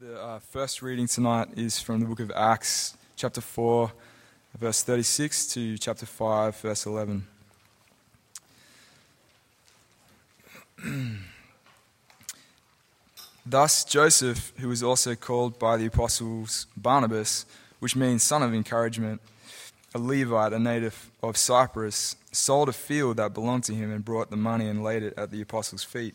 The uh, first reading tonight is from the book of Acts, chapter 4, verse 36 to chapter 5, verse 11. Thus, Joseph, who was also called by the apostles Barnabas, which means son of encouragement, a Levite, a native of Cyprus, sold a field that belonged to him and brought the money and laid it at the apostles' feet.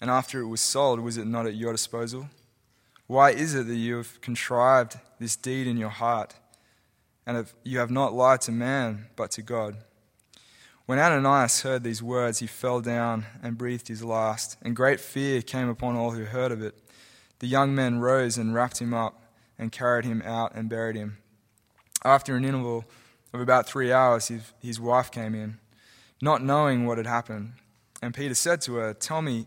And after it was sold, was it not at your disposal? Why is it that you have contrived this deed in your heart, and you have not lied to man, but to God? When Ananias heard these words, he fell down and breathed his last, and great fear came upon all who heard of it. The young men rose and wrapped him up and carried him out and buried him. After an interval of about three hours, his wife came in, not knowing what had happened. And Peter said to her, Tell me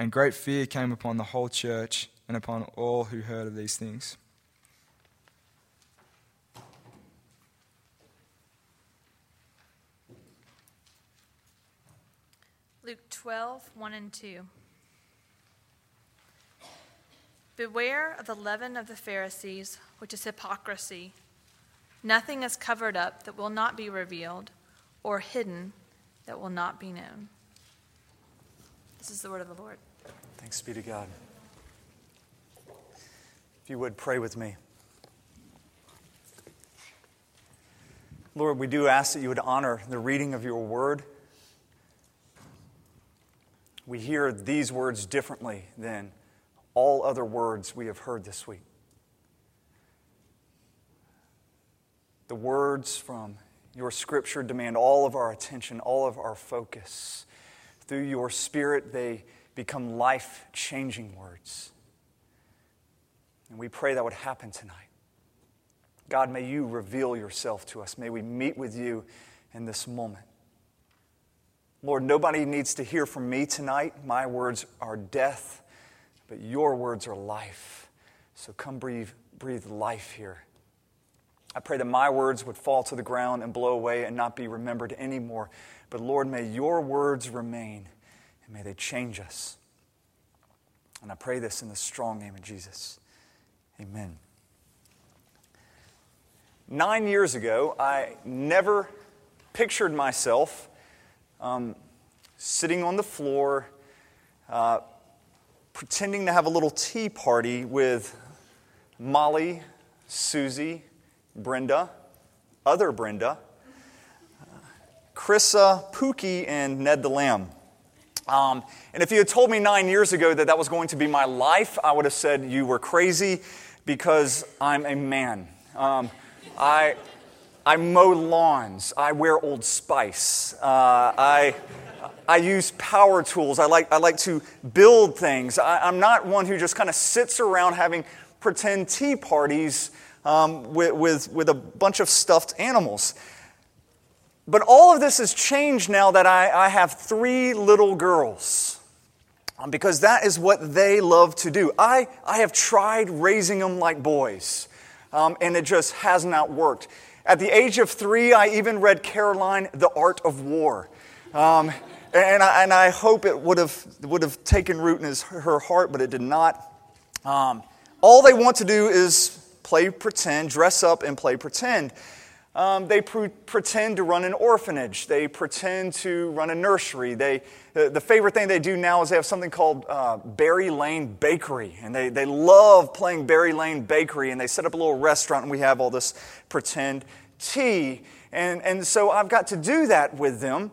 And great fear came upon the whole church and upon all who heard of these things. Luke 12, 1 and 2. Beware of the leaven of the Pharisees, which is hypocrisy. Nothing is covered up that will not be revealed, or hidden that will not be known. This is the word of the Lord. Thanks be to God. If you would pray with me. Lord, we do ask that you would honor the reading of your word. We hear these words differently than all other words we have heard this week. The words from your scripture demand all of our attention, all of our focus. Through your spirit, they become life changing words. And we pray that would happen tonight. God, may you reveal yourself to us. May we meet with you in this moment. Lord, nobody needs to hear from me tonight. My words are death, but your words are life. So come breathe, breathe life here. I pray that my words would fall to the ground and blow away and not be remembered anymore. But Lord, may your words remain and may they change us. And I pray this in the strong name of Jesus. Amen. Nine years ago, I never pictured myself um, sitting on the floor, uh, pretending to have a little tea party with Molly, Susie, Brenda, other Brenda, Chrissa, Pookie, and Ned the Lamb. Um, and if you had told me nine years ago that that was going to be my life, I would have said you were crazy because I'm a man. Um, I, I mow lawns. I wear Old Spice. Uh, I, I use power tools. I like, I like to build things. I, am not one who just kind of sits around having pretend tea parties um, with, with, with a bunch of stuffed animals. But all of this has changed now that I, I have three little girls. Um, because that is what they love to do. I, I have tried raising them like boys, um, and it just has not worked. At the age of three, I even read Caroline, The Art of War. Um, and, I, and I hope it would have, would have taken root in his, her heart, but it did not. Um, all they want to do is play pretend, dress up and play pretend. Um, they pre- pretend to run an orphanage. They pretend to run a nursery. They, uh, the favorite thing they do now is they have something called uh, Berry Lane Bakery. And they, they love playing Berry Lane Bakery. And they set up a little restaurant, and we have all this pretend tea. And, and so I've got to do that with them.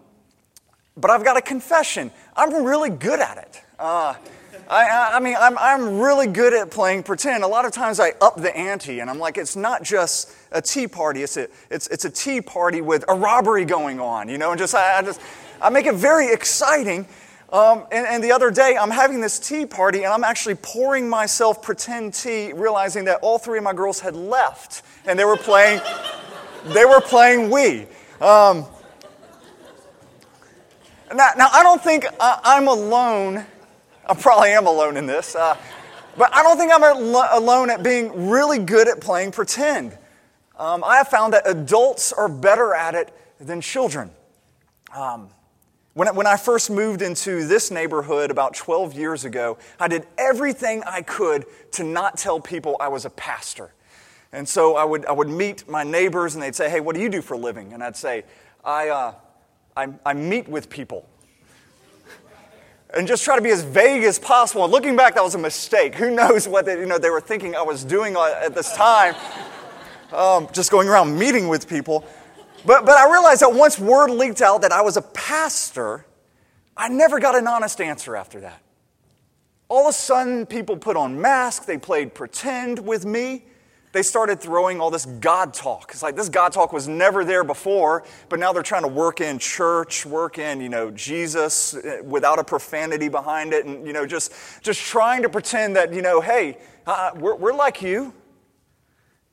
But I've got a confession I'm really good at it. Uh, I, I, mean, I'm, I'm really good at playing pretend. A lot of times I up the ante, and I'm like, it's not just a tea party, it's a, it's, it's a tea party with a robbery going on, you know, and just, I, I just, I make it very exciting. Um, and, and the other day, I'm having this tea party, and I'm actually pouring myself pretend tea, realizing that all three of my girls had left, and they were playing, they were playing Wii. Um, now, now, I don't think I'm alone I probably am alone in this. Uh, but I don't think I'm alone at being really good at playing pretend. Um, I have found that adults are better at it than children. Um, when, when I first moved into this neighborhood about 12 years ago, I did everything I could to not tell people I was a pastor. And so I would, I would meet my neighbors and they'd say, Hey, what do you do for a living? And I'd say, I, uh, I, I meet with people and just try to be as vague as possible. And looking back, that was a mistake. Who knows what they, you know, they were thinking I was doing at this time, um, just going around meeting with people. But, but I realized that once word leaked out that I was a pastor, I never got an honest answer after that. All of a sudden, people put on masks, they played pretend with me they started throwing all this God talk. It's like this God talk was never there before, but now they're trying to work in church, work in, you know, Jesus eh, without a profanity behind it, and, you know, just, just trying to pretend that, you know, hey, uh, we're, we're like you.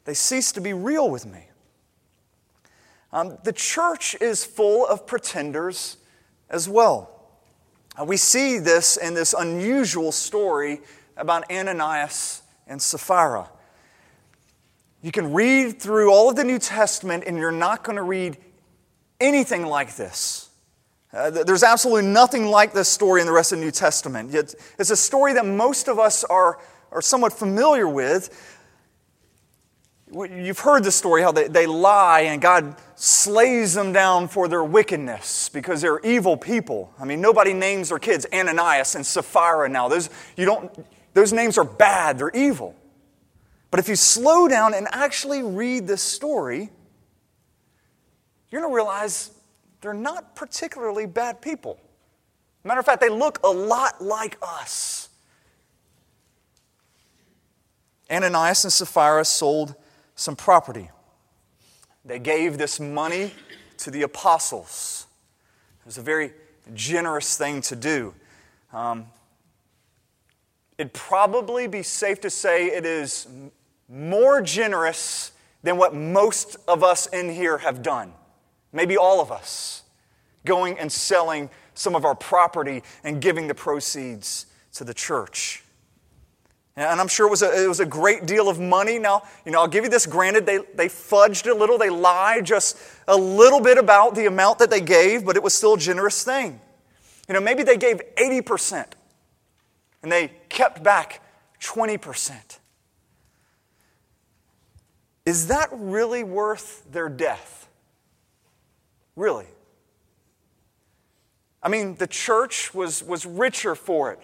They cease to be real with me. Um, the church is full of pretenders as well. Uh, we see this in this unusual story about Ananias and Sapphira. You can read through all of the New Testament and you're not going to read anything like this. Uh, there's absolutely nothing like this story in the rest of the New Testament. It's, it's a story that most of us are, are somewhat familiar with. You've heard the story how they, they lie and God slays them down for their wickedness because they're evil people. I mean, nobody names their kids Ananias and Sapphira now. Those, you don't, those names are bad, they're evil. But if you slow down and actually read this story, you're going to realize they're not particularly bad people. Matter of fact, they look a lot like us. Ananias and Sapphira sold some property. They gave this money to the apostles. It was a very generous thing to do. Um, it'd probably be safe to say it is more generous than what most of us in here have done. Maybe all of us. Going and selling some of our property and giving the proceeds to the church. And I'm sure it was, a, it was a great deal of money. Now, you know, I'll give you this granted, they, they fudged a little, they lied just a little bit about the amount that they gave, but it was still a generous thing. You know, maybe they gave 80% and they kept back 20%. Is that really worth their death? Really? I mean, the church was, was richer for it.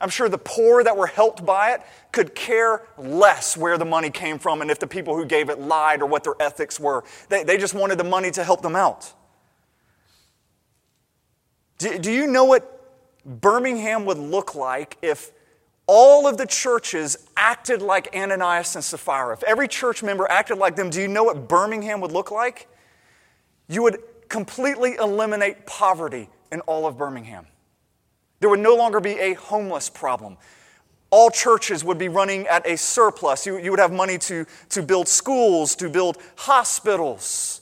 I'm sure the poor that were helped by it could care less where the money came from and if the people who gave it lied or what their ethics were. They, they just wanted the money to help them out. Do, do you know what Birmingham would look like if all of the churches acted like Ananias and Sapphira, if every church member acted like them, do you know what Birmingham would look like? You would completely eliminate poverty in all of Birmingham. There would no longer be a homeless problem. All churches would be running at a surplus. You, you would have money to, to build schools, to build hospitals.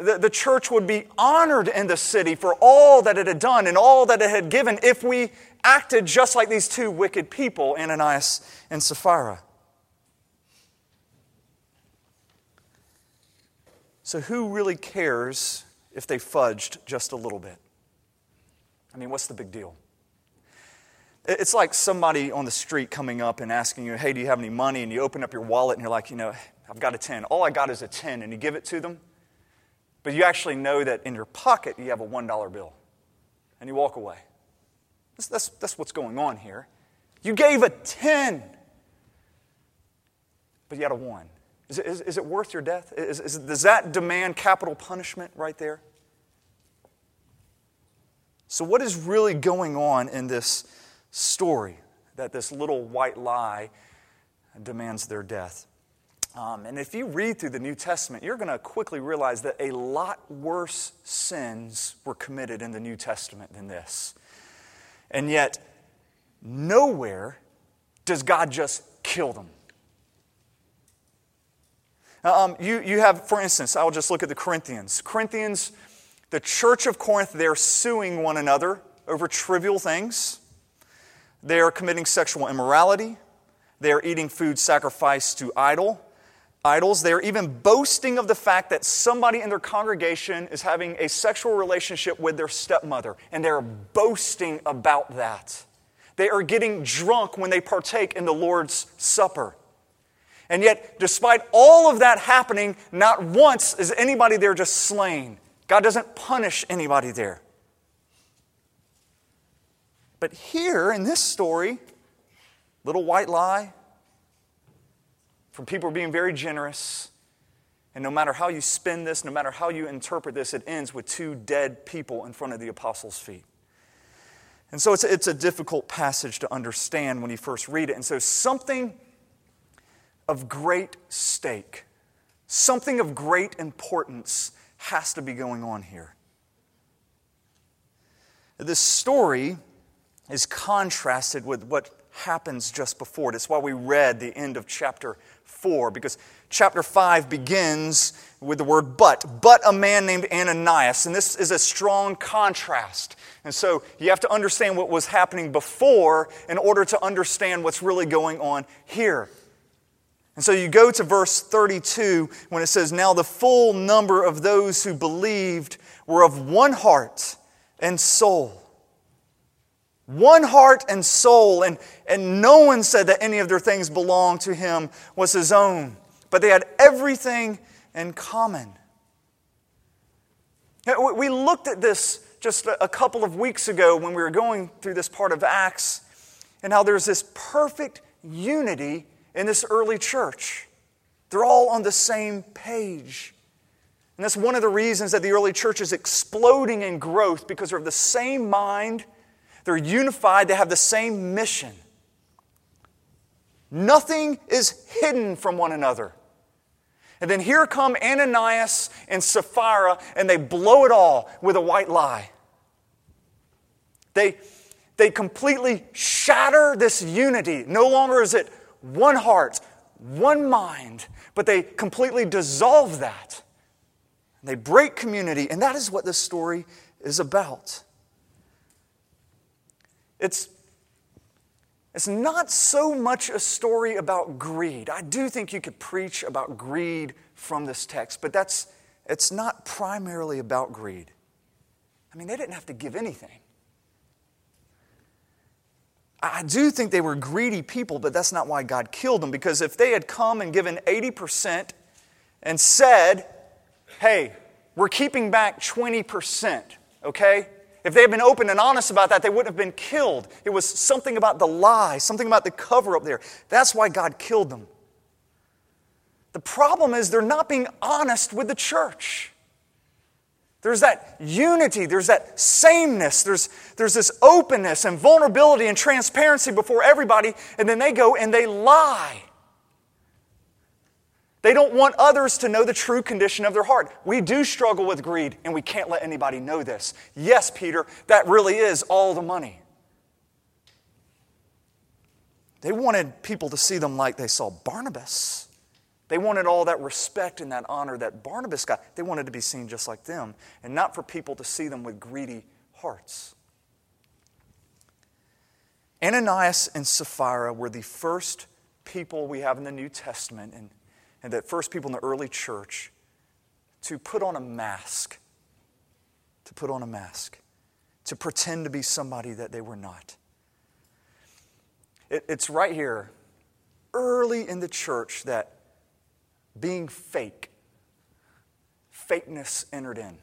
The, the church would be honored in the city for all that it had done and all that it had given if we acted just like these two wicked people, Ananias and Sapphira. So, who really cares if they fudged just a little bit? I mean, what's the big deal? It's like somebody on the street coming up and asking you, hey, do you have any money? And you open up your wallet and you're like, you know, I've got a 10. All I got is a 10. And you give it to them. But you actually know that in your pocket you have a $1 bill. And you walk away. That's, that's, that's what's going on here. You gave a 10, but you had a 1. Is it, is, is it worth your death? Is, is, does that demand capital punishment right there? So, what is really going on in this story that this little white lie demands their death? Um, and if you read through the New Testament, you're going to quickly realize that a lot worse sins were committed in the New Testament than this. And yet, nowhere does God just kill them. Um, you, you have, for instance, I'll just look at the Corinthians. Corinthians the church of Corinth, they're suing one another over trivial things. They are committing sexual immorality. They are eating food sacrificed to idol, idols. They are even boasting of the fact that somebody in their congregation is having a sexual relationship with their stepmother, and they're boasting about that. They are getting drunk when they partake in the Lord's Supper. And yet, despite all of that happening, not once is anybody there just slain. God doesn't punish anybody there. But here in this story, little white lie from people being very generous. And no matter how you spin this, no matter how you interpret this, it ends with two dead people in front of the apostles' feet. And so it's it's a difficult passage to understand when you first read it. And so something of great stake, something of great importance has to be going on here. This story is contrasted with what happens just before it. It's why we read the end of chapter 4, because chapter 5 begins with the word but, but a man named Ananias. And this is a strong contrast. And so you have to understand what was happening before in order to understand what's really going on here. And so you go to verse 32 when it says, Now the full number of those who believed were of one heart and soul. One heart and soul. And, and no one said that any of their things belonged to him was his own, but they had everything in common. We looked at this just a couple of weeks ago when we were going through this part of Acts and how there's this perfect unity in this early church. They're all on the same page. And that's one of the reasons that the early church is exploding in growth because they're of the same mind, they're unified, they have the same mission. Nothing is hidden from one another. And then here come Ananias and Sapphira, and they blow it all with a white lie. They, they completely shatter this unity. No longer is it one heart, one mind, but they completely dissolve that. They break community, and that is what this story is about. It's, it's not so much a story about greed. I do think you could preach about greed from this text, but that's, it's not primarily about greed. I mean, they didn't have to give anything. I do think they were greedy people, but that's not why God killed them. Because if they had come and given 80% and said, hey, we're keeping back 20%, okay? If they had been open and honest about that, they wouldn't have been killed. It was something about the lie, something about the cover up there. That's why God killed them. The problem is they're not being honest with the church. There's that unity, there's that sameness, there's, there's this openness and vulnerability and transparency before everybody, and then they go and they lie. They don't want others to know the true condition of their heart. We do struggle with greed, and we can't let anybody know this. Yes, Peter, that really is all the money. They wanted people to see them like they saw Barnabas. They wanted all that respect and that honor that Barnabas got. They wanted to be seen just like them, and not for people to see them with greedy hearts. Ananias and Sapphira were the first people we have in the New Testament, and, and that first people in the early church to put on a mask. To put on a mask. To pretend to be somebody that they were not. It, it's right here, early in the church, that being fake, fakeness entered in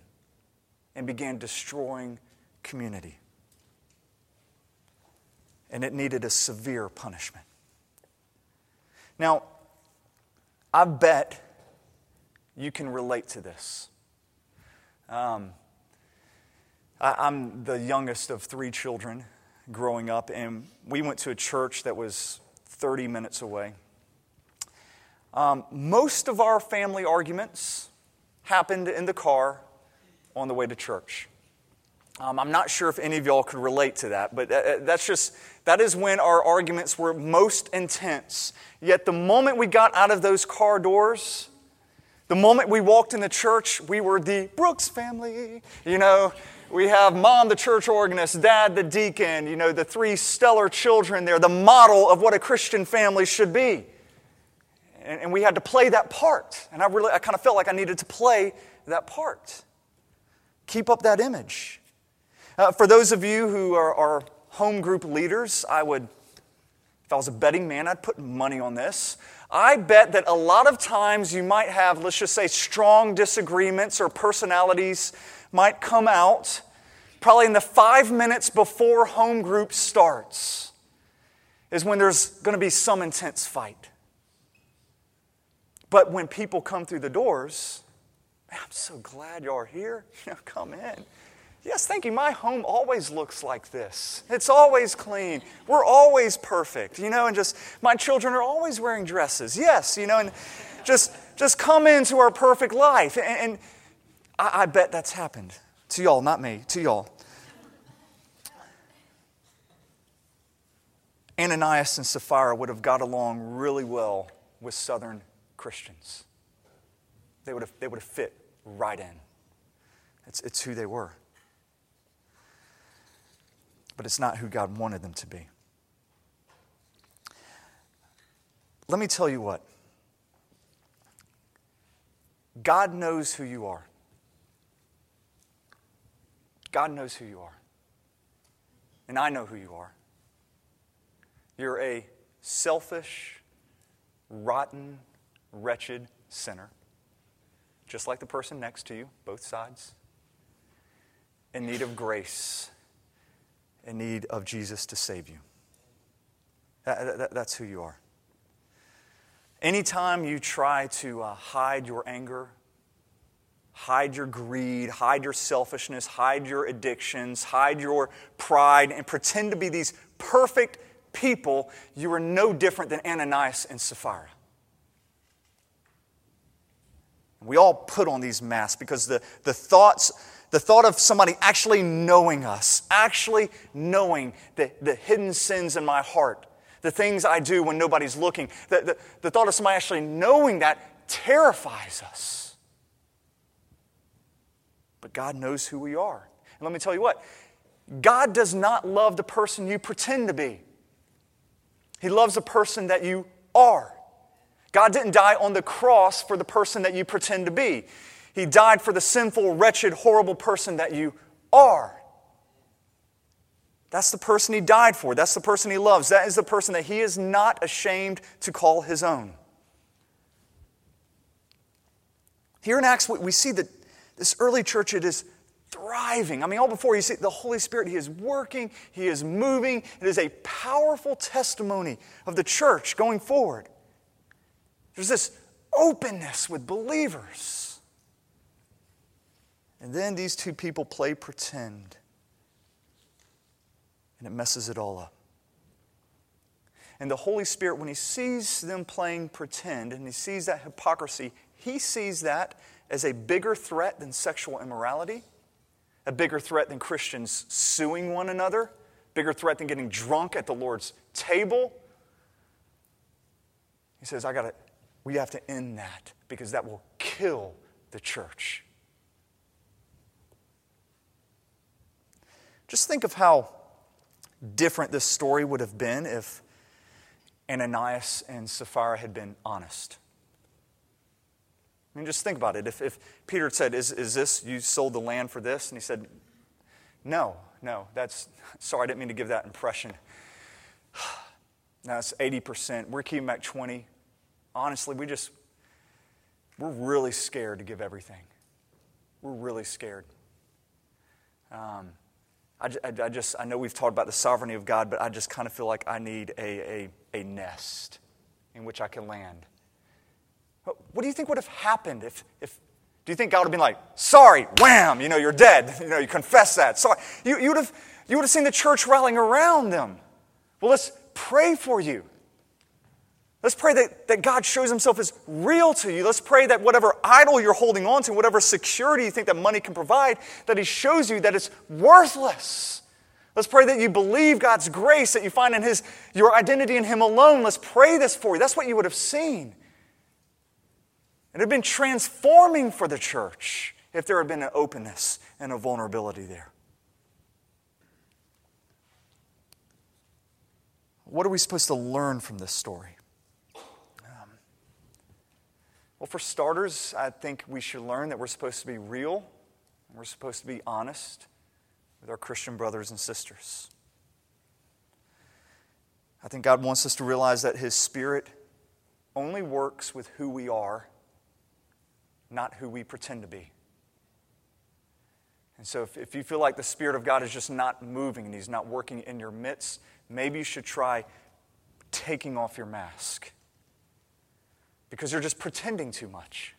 and began destroying community. And it needed a severe punishment. Now, I bet you can relate to this. Um, I, am the youngest of three children growing up, and we went to a church that was 30 minutes away. Um, most of our family arguments happened in the car on the way to church. Um, I'm not sure if any of y'all could relate to that, but that's just, that is when our arguments were most intense. Yet the moment we got out of those car doors, the moment we walked in the church, we were the Brooks family. You know, we have mom, the church organist, dad, the deacon, you know, the three stellar children there, the model of what a Christian family should be. And, and we had to play that part. And I really, I kind of felt like I needed to play that part. Keep up that image. Uh, for those of you who are, are home group leaders, I would, if I was a betting man, I'd put money on this. I bet that a lot of times you might have, let's just say, strong disagreements or personalities might come out probably in the five minutes before home group starts, is when there's going to be some intense fight. But when people come through the doors, I'm so glad y'all are here. You know, come in. Yes, thank you. My home always looks like this. It's always clean. We're always perfect, you know, and just my children are always wearing dresses. Yes, you know, and just just come into our perfect life. And, and I, I bet that's happened to y'all, not me, to y'all. Ananias and Sapphira would have got along really well with Southern Christians. They would have, they would have fit right in. It's, it's who they were but it's not who God wanted them to be. Let me tell you what God knows who you are. God knows who you are. And I know who you are. You're a selfish, rotten, wretched sinner, just like the person next to you, both sides, in need of grace in need of Jesus to save you. That, that, that's who you are. Anytime you try to uh, hide your anger, hide your greed, hide your selfishness, hide your addictions, hide your pride, and pretend to be these perfect people, you are no different than Ananias and Sapphira. We all put on these masks because the, the thoughts the thought of somebody actually knowing us, actually knowing the, the hidden sins in my heart, the things I do when nobody's looking, the, the, the thought of somebody actually knowing that terrifies us. But God knows who we are. And let me tell you what God does not love the person you pretend to be, He loves the person that you are. God didn't die on the cross for the person that you pretend to be. He died for the sinful, wretched, horrible person that you are. That's the person he died for. That's the person he loves. That is the person that he is not ashamed to call his own. Here in Acts, we see that this early church, it is thriving. I mean, all before you see the Holy Spirit, He is working, He is moving. It is a powerful testimony of the church going forward. There's this openness with believers. And then these two people play pretend, and it messes it all up. And the Holy Spirit, when He sees them playing pretend and He sees that hypocrisy, He sees that as a bigger threat than sexual immorality, a bigger threat than Christians suing one another, bigger threat than getting drunk at the Lord's table. He says, I got to, we have to end that because that will kill the church. Just think of how different this story would have been if Ananias and Sapphira had been honest. I mean, just think about it. If, if Peter had said, is, is this, you sold the land for this? And he said, No, no, that's, sorry, I didn't mean to give that impression. Now it's 80%. We're keeping back 20. Honestly, we just, we're really scared to give everything. We're really scared. Um, I, I, I, just, I know we've talked about the sovereignty of God, but I just kind of feel like I need a, a, a nest in which I can land. What do you think would have happened if, if do you think God would have been like, sorry, wham, you know, you're dead. You know, you confess that. Sorry. You, you, would have, you would have seen the church rallying around them. Well, let's pray for you. Let's pray that, that God shows himself as real to you. Let's pray that whatever idol you're holding on to, whatever security you think that money can provide, that he shows you that it's worthless. Let's pray that you believe God's grace, that you find in his, your identity in him alone. Let's pray this for you. That's what you would have seen. It had been transforming for the church if there had been an openness and a vulnerability there. What are we supposed to learn from this story? Um, well, for starters, I think we should learn that we're supposed to be real, we're supposed to be honest with our Christian brothers and sisters. I think God wants us to realize that His Spirit only works with who we are not who we pretend to be. And so, if, if you feel like the Spirit of God is just not moving and He's not working in your midst, maybe you should try taking off your mask because you're just pretending too much.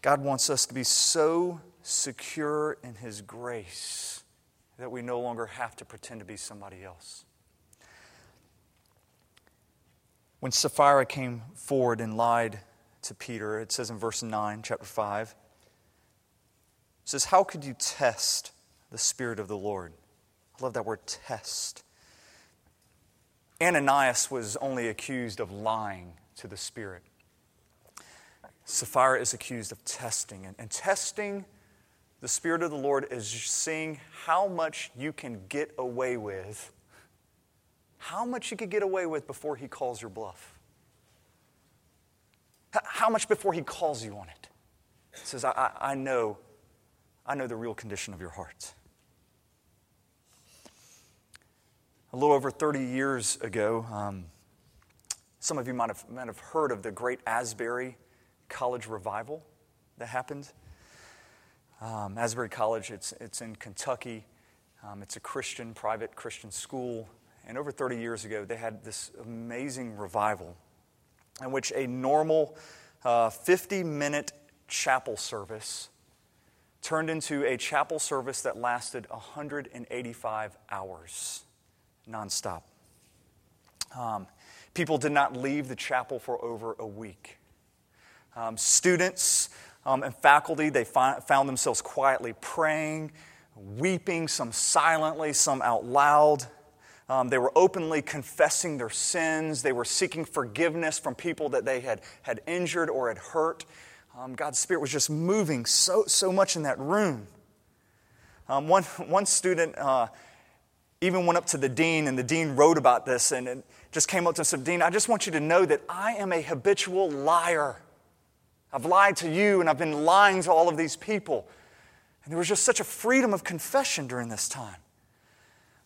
God wants us to be so secure in His grace that we no longer have to pretend to be somebody else. When Sapphira came forward and lied to Peter, it says in verse 9, chapter 5, it says, How could you test the Spirit of the Lord? I love that word test. Ananias was only accused of lying to the Spirit. Sapphira is accused of testing. And, and testing the Spirit of the Lord is seeing how much you can get away with how much you could get away with before he calls your bluff. How much before he calls you on it. He says, I, I, I know, I know the real condition of your heart. A little over 30 years ago, um, some of you might have, might have heard of the great Asbury College revival that happened. Um, Asbury College, it's, it's in Kentucky. Um, it's a Christian, private Christian school. And over 30 years ago, they had this amazing revival in which a normal 50 uh, minute chapel service turned into a chapel service that lasted 185 hours nonstop. Um, people did not leave the chapel for over a week. Um, students um, and faculty, they fi- found themselves quietly praying, weeping, some silently, some out loud. Um, they were openly confessing their sins. They were seeking forgiveness from people that they had, had injured or had hurt. Um, God's Spirit was just moving so, so much in that room. Um, one, one student uh, even went up to the dean, and the dean wrote about this and it just came up to him and said, Dean, I just want you to know that I am a habitual liar. I've lied to you, and I've been lying to all of these people. And there was just such a freedom of confession during this time.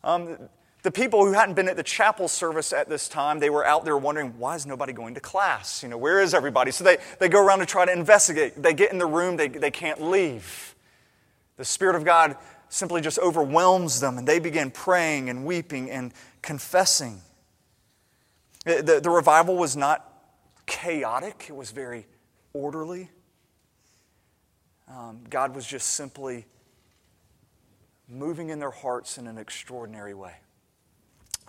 Um, the people who hadn't been at the chapel service at this time, they were out there wondering, why is nobody going to class? You know, where is everybody? So they, they go around to try to investigate. They get in the room, they, they can't leave. The Spirit of God simply just overwhelms them, and they begin praying and weeping and confessing. The, the, revival was not chaotic, it was very orderly. Um, God was just simply moving in their hearts in an extraordinary way.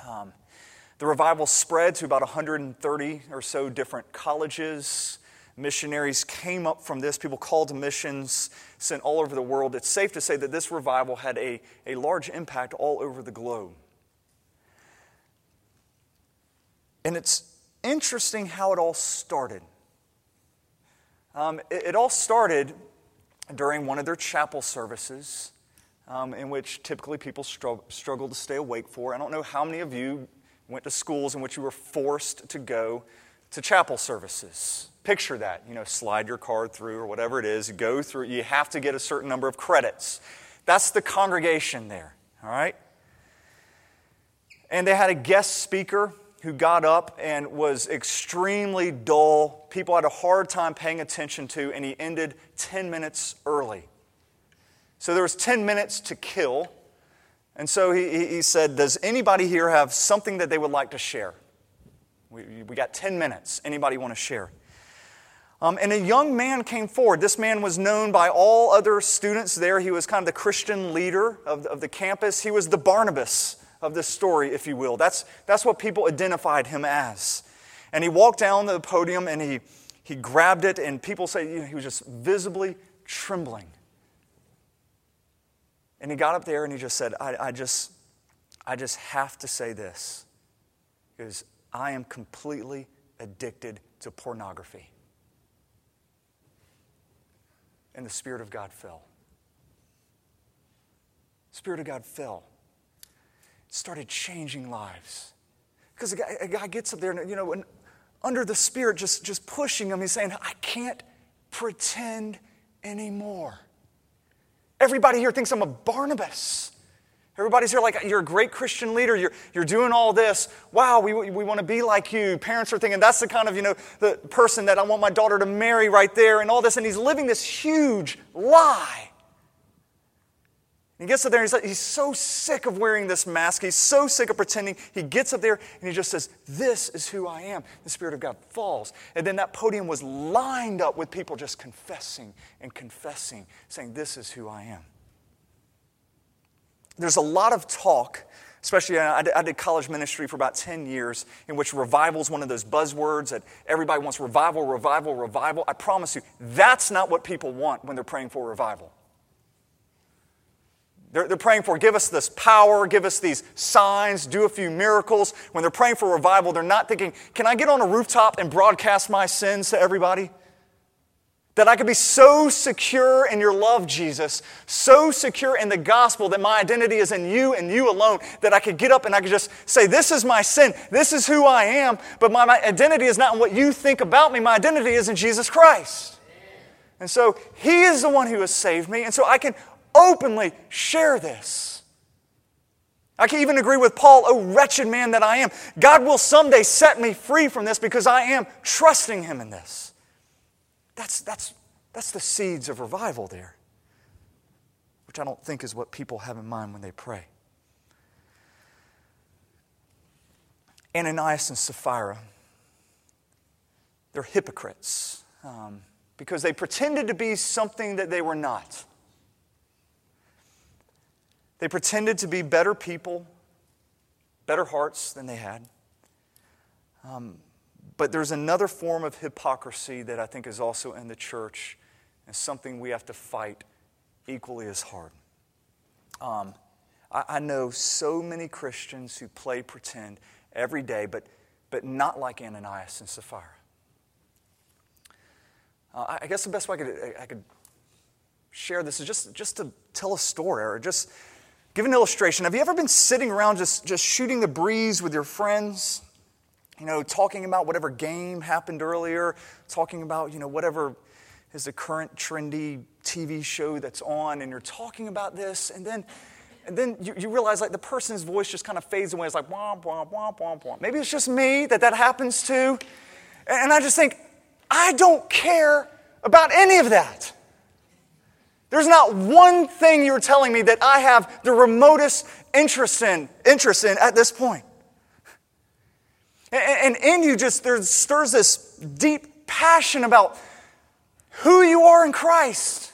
Um, the revival spread to about 130 or so different colleges. Missionaries came up from this. People called to missions, sent all over the world. It's safe to say that this revival had a, a large impact all over the globe. And it's interesting how it all started. Um, it, it all started during one of their chapel services um, in which typically people struggle, struggle to stay awake for. I don't know how many of you went to schools in which you were forced to go to chapel services. Picture that, you know, slide your card through or whatever it is, go through, you have to get a certain number of credits. That's the congregation there, all right? And they had a guest speaker who got up and was extremely dull. People had a hard time paying attention to, and he ended 10 minutes early. So there was 10 minutes to kill. And so he, he said, Does anybody here have something that they would like to share? We, we got 10 minutes. Anybody want to share? Um, and a young man came forward. This man was known by all other students there. He was kind of the Christian leader of of the campus. He was the Barnabas of this story, if you will. That's, that's what people identified him as. And he walked down the podium and he, he grabbed it, and people say you know, he was just visibly trembling. And he got up there and he just said, I, I, just, I just have to say this because I am completely addicted to pornography. And the Spirit of God fell. Spirit of God fell. Started changing lives. Because a guy, a guy gets up there and, you know, and under the Spirit just, just pushing him, he's saying, I can't pretend anymore. Everybody here thinks I'm a Barnabas. Everybody's here like, you're a great Christian leader. You're, you're doing all this. Wow, we, we want to be like you. Parents are thinking, that's the kind of, you know, the person that I want my daughter to marry right there and all this. And he's living this huge lie. He gets up there and he's, he's so sick of wearing this mask. He's so sick of pretending. He gets up there and he just says, This is who I am. The Spirit of God falls. And then that podium was lined up with people just confessing and confessing, saying, This is who I am. There's a lot of talk, especially uh, I did college ministry for about 10 years, in which revival is one of those buzzwords that everybody wants revival, revival, revival. I promise you, that's not what people want when they're praying for revival. They're, they're praying for, give us this power, give us these signs, do a few miracles. When they're praying for revival, they're not thinking, can I get on a rooftop and broadcast my sins to everybody? That I could be so secure in your love, Jesus, so secure in the gospel that my identity is in you and you alone, that I could get up and I could just say, This is my sin, this is who I am, but my, my identity is not in what you think about me, my identity is in Jesus Christ. And so He is the one who has saved me, and so I can openly share this. I can even agree with Paul, oh wretched man that I am. God will someday set me free from this because I am trusting Him in this. That's, that's, that's the seeds of revival there, which I don't think is what people have in mind when they pray. Ananias and Sapphira, they're hypocrites um, because they pretended to be something that they were not. They pretended to be better people, better hearts than they had. Um, but there's another form of hypocrisy that I think is also in the church and something we have to fight equally as hard. Um, I, I, know so many Christians who play pretend every day, but, but not like Ananias and Sapphira. Uh, I guess the best way I could, I could share this is just, just to tell a story or just give an illustration. Have you ever been sitting around just, just shooting the breeze with your friends? You know, talking about whatever game happened earlier, talking about, you know, whatever is the current trendy TV show that's on, and you're talking about this, and then and then you, you realize like the person's voice just kind of fades away. It's like womp, womp, womp, womp, womp. Maybe it's just me that that happens to. And I just think, I don't care about any of that. There's not one thing you're telling me that I have the remotest interest in, interest in at this point. And in you, just there stirs this deep passion about who you are in Christ,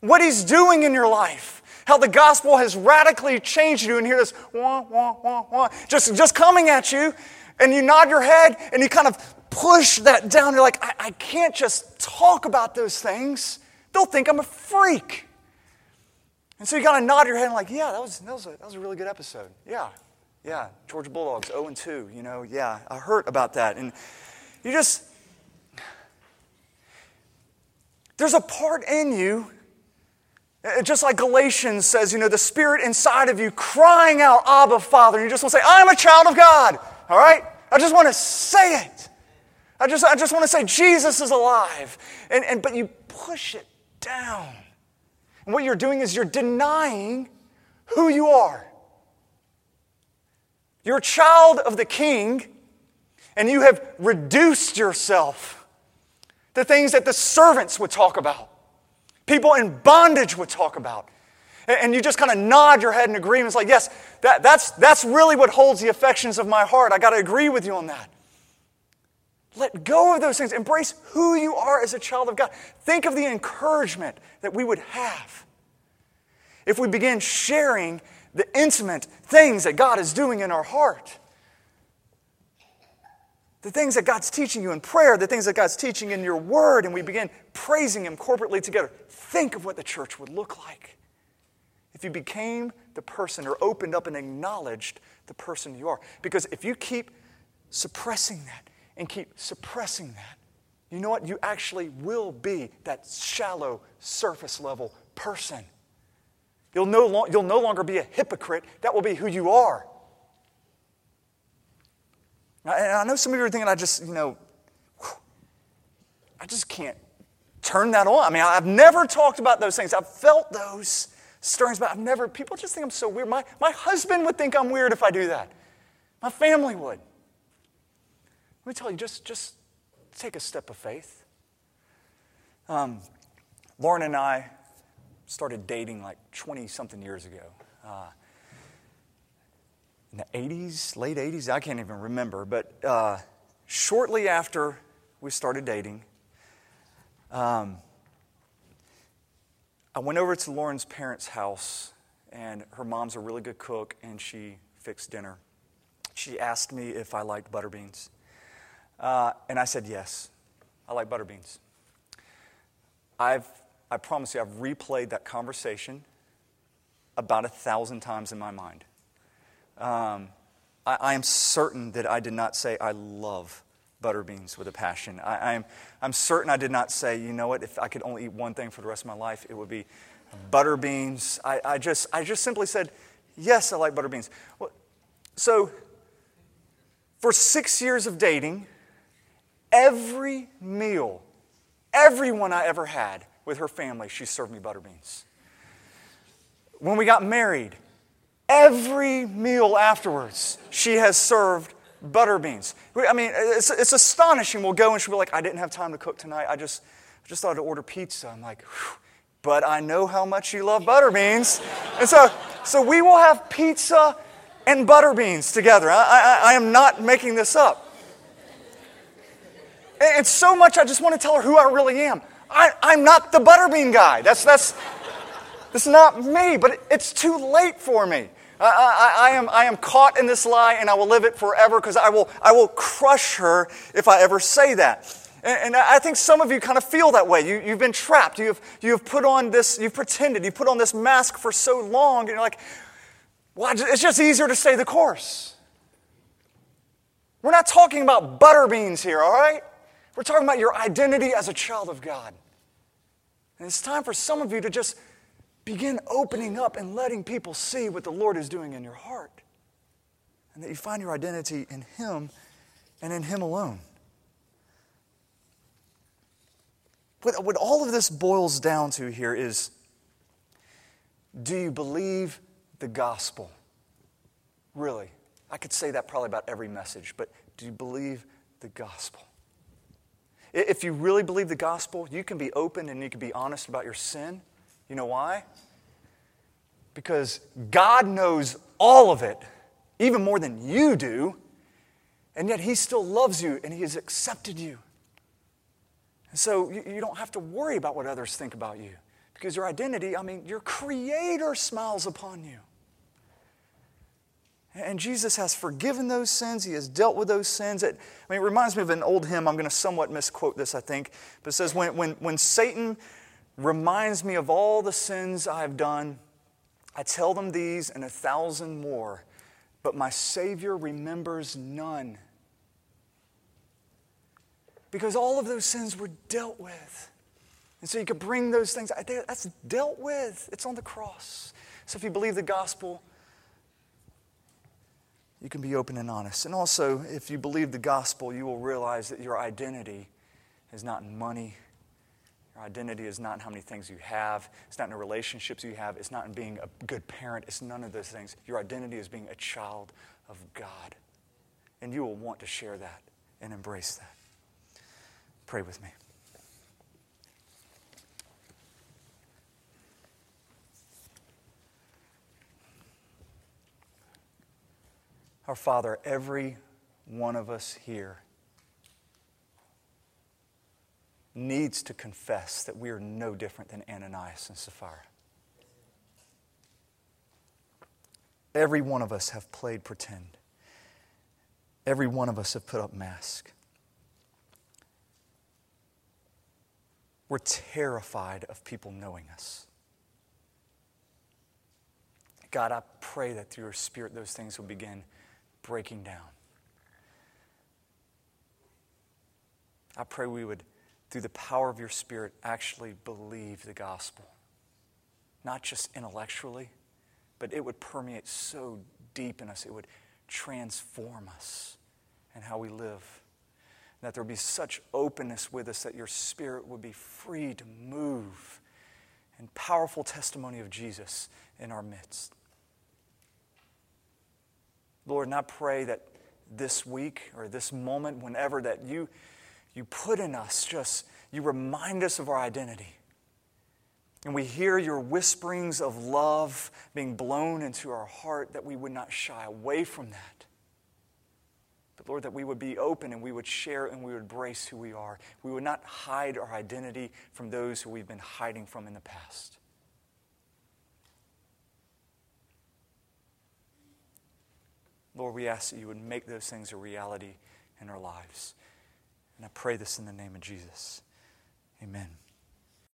what He's doing in your life, how the gospel has radically changed you. And hear this wah, wah, wah, wah, just, just coming at you, and you nod your head and you kind of push that down. You're like, I, I can't just talk about those things. They'll think I'm a freak. And so you kind of nod your head and like, yeah, that was, that was, a, that was a really good episode. Yeah, yeah, Georgia Bulldogs 0 and 2. You know, yeah, I heard about that. And you just, there's a part in you, uh, just like Galatians says, you know, the spirit inside of you crying out, Abba, Father. And you just want to say, I'm a child of God. All right? I just want to say it. I just, I just want to say Jesus is alive. And, and, but you push it down. And what you're doing is you're denying who you are. You're a child of the king, and you have reduced yourself to things that the servants would talk about, people in bondage would talk about. And you just kind of nod your head in agreement. It's like, yes, that, that's, that's really what holds the affections of my heart. I got to agree with you on that. Let go of those things. Embrace who you are as a child of God. Think of the encouragement that we would have if we begin sharing the intimate things that God is doing in our heart. The things that God's teaching you in prayer, the things that God's teaching in your word, and we begin praising Him corporately together. Think of what the church would look like if you became the person or opened up and acknowledged the person you are. Because if you keep suppressing that and keep suppressing that, you know what? You actually will be that shallow, surface level person. You'll no, lo- you'll no longer be a hypocrite. That will be who you are. And I know some of you are thinking, I just, you know, I just can't turn that on. I mean, I've never talked about those things. I've felt those stirrings, but I've never, people just think I'm so weird. My, my husband would think I'm weird if I do that. My family would. Let me tell you, just, just take a step of faith. Um, Lauren and I started dating like 20 something years ago. Uh, in the 80s, late 80s, I can't even remember. But uh, shortly after we started dating, um, I went over to Lauren's parents' house, and her mom's a really good cook, and she fixed dinner. She asked me if I liked butter beans. Uh, and I said yes, I like butter beans. I've, I promise you, I've replayed that conversation about a thousand times in my mind. Um, I, I, am certain that I did not say, I love butter beans with a passion. I, am I'm, I'm certain I did not say, you know what, if I could only eat one thing for the rest of my life, it would be butter beans. I, I, just, I just simply said, yes, I like butter beans. Well, so, for six years of dating, every meal, everyone I ever had with her family, she served me butter beans. When we got married, Every meal afterwards, she has served butter beans. I mean, it's, it's astonishing. We'll go and she'll be like, I didn't have time to cook tonight. I just, I just thought to order pizza. I'm like, but I know how much you love butter beans. And so, so we will have pizza and butter beans together. I, I, I am not making this up. And, and so much, I just want to tell her who I really am. I, I'm not the butterbean guy. That's, that's, that's not me, but it's too late for me. I, I, I, am, I am caught in this lie and I will live it forever because I will, I will crush her if I ever say that. And, and I think some of you kind of feel that way. You, you've been trapped. You've, you've put on this, you've pretended, you've put on this mask for so long, and you're like, well, it's just easier to stay the course. We're not talking about butter beans here, all right? We're talking about your identity as a child of God. And it's time for some of you to just begin opening up and letting people see what the Lord is doing in your heart. And that you find your identity in Him and in Him alone. What, what all of this boils down to here is do you believe the gospel? Really? I could say that probably about every message, but do you believe the gospel? If you really believe the gospel, you can be open and you can be honest about your sin you know why? Because God knows all of it, even more than you do, and yet He still loves you and He has accepted you. And so you don't have to worry about what others think about you because your identity, I mean, your Creator smiles upon you. And Jesus has forgiven those sins. He has dealt with those sins. It, I mean, it reminds me of an old hymn. I'm going to somewhat misquote this, I think. But it says, when, when, when Satan reminds me of all the sins I've done. I tell them these and a thousand more, but my Savior remembers none. Because all of those sins were dealt with. And so you could bring those things, that's dealt with. It's on the cross. So if you believe the gospel, you can be open and honest. And also, if you believe the gospel, you will realize that your identity is not in money your identity is not in how many things you have. It's not in the relationships you have. It's not in being a good parent. It's none of those things. Your identity is being a child of God. And you will want to share that and embrace that. Pray with me. Our Father, every one of us here needs to confess that we are no different than Ananias and Sapphira. Every one of us have played pretend. Every one of us have put up mask. We're terrified of people knowing us. God, I pray that through your Spirit, those things will begin breaking down. I pray we would, through the power of your Spirit, actually believe the gospel. Not just intellectually, but it would permeate so deep in us, it would transform us and how we live. And that there would be such openness with us that your Spirit would be free to move and powerful testimony of Jesus in our midst. Lord, and I pray that this week or this moment, whenever that you, you put in us just, you remind us of our identity. And we hear your whisperings of love being blown into our heart, that we would not shy away from that. But Lord, that we would be open and we would share and we would embrace who we are. We would not hide our identity from those who we've been hiding from in the past. Lord, we ask that you would make those things a reality in our lives. And I pray this in the name of Jesus. Amen.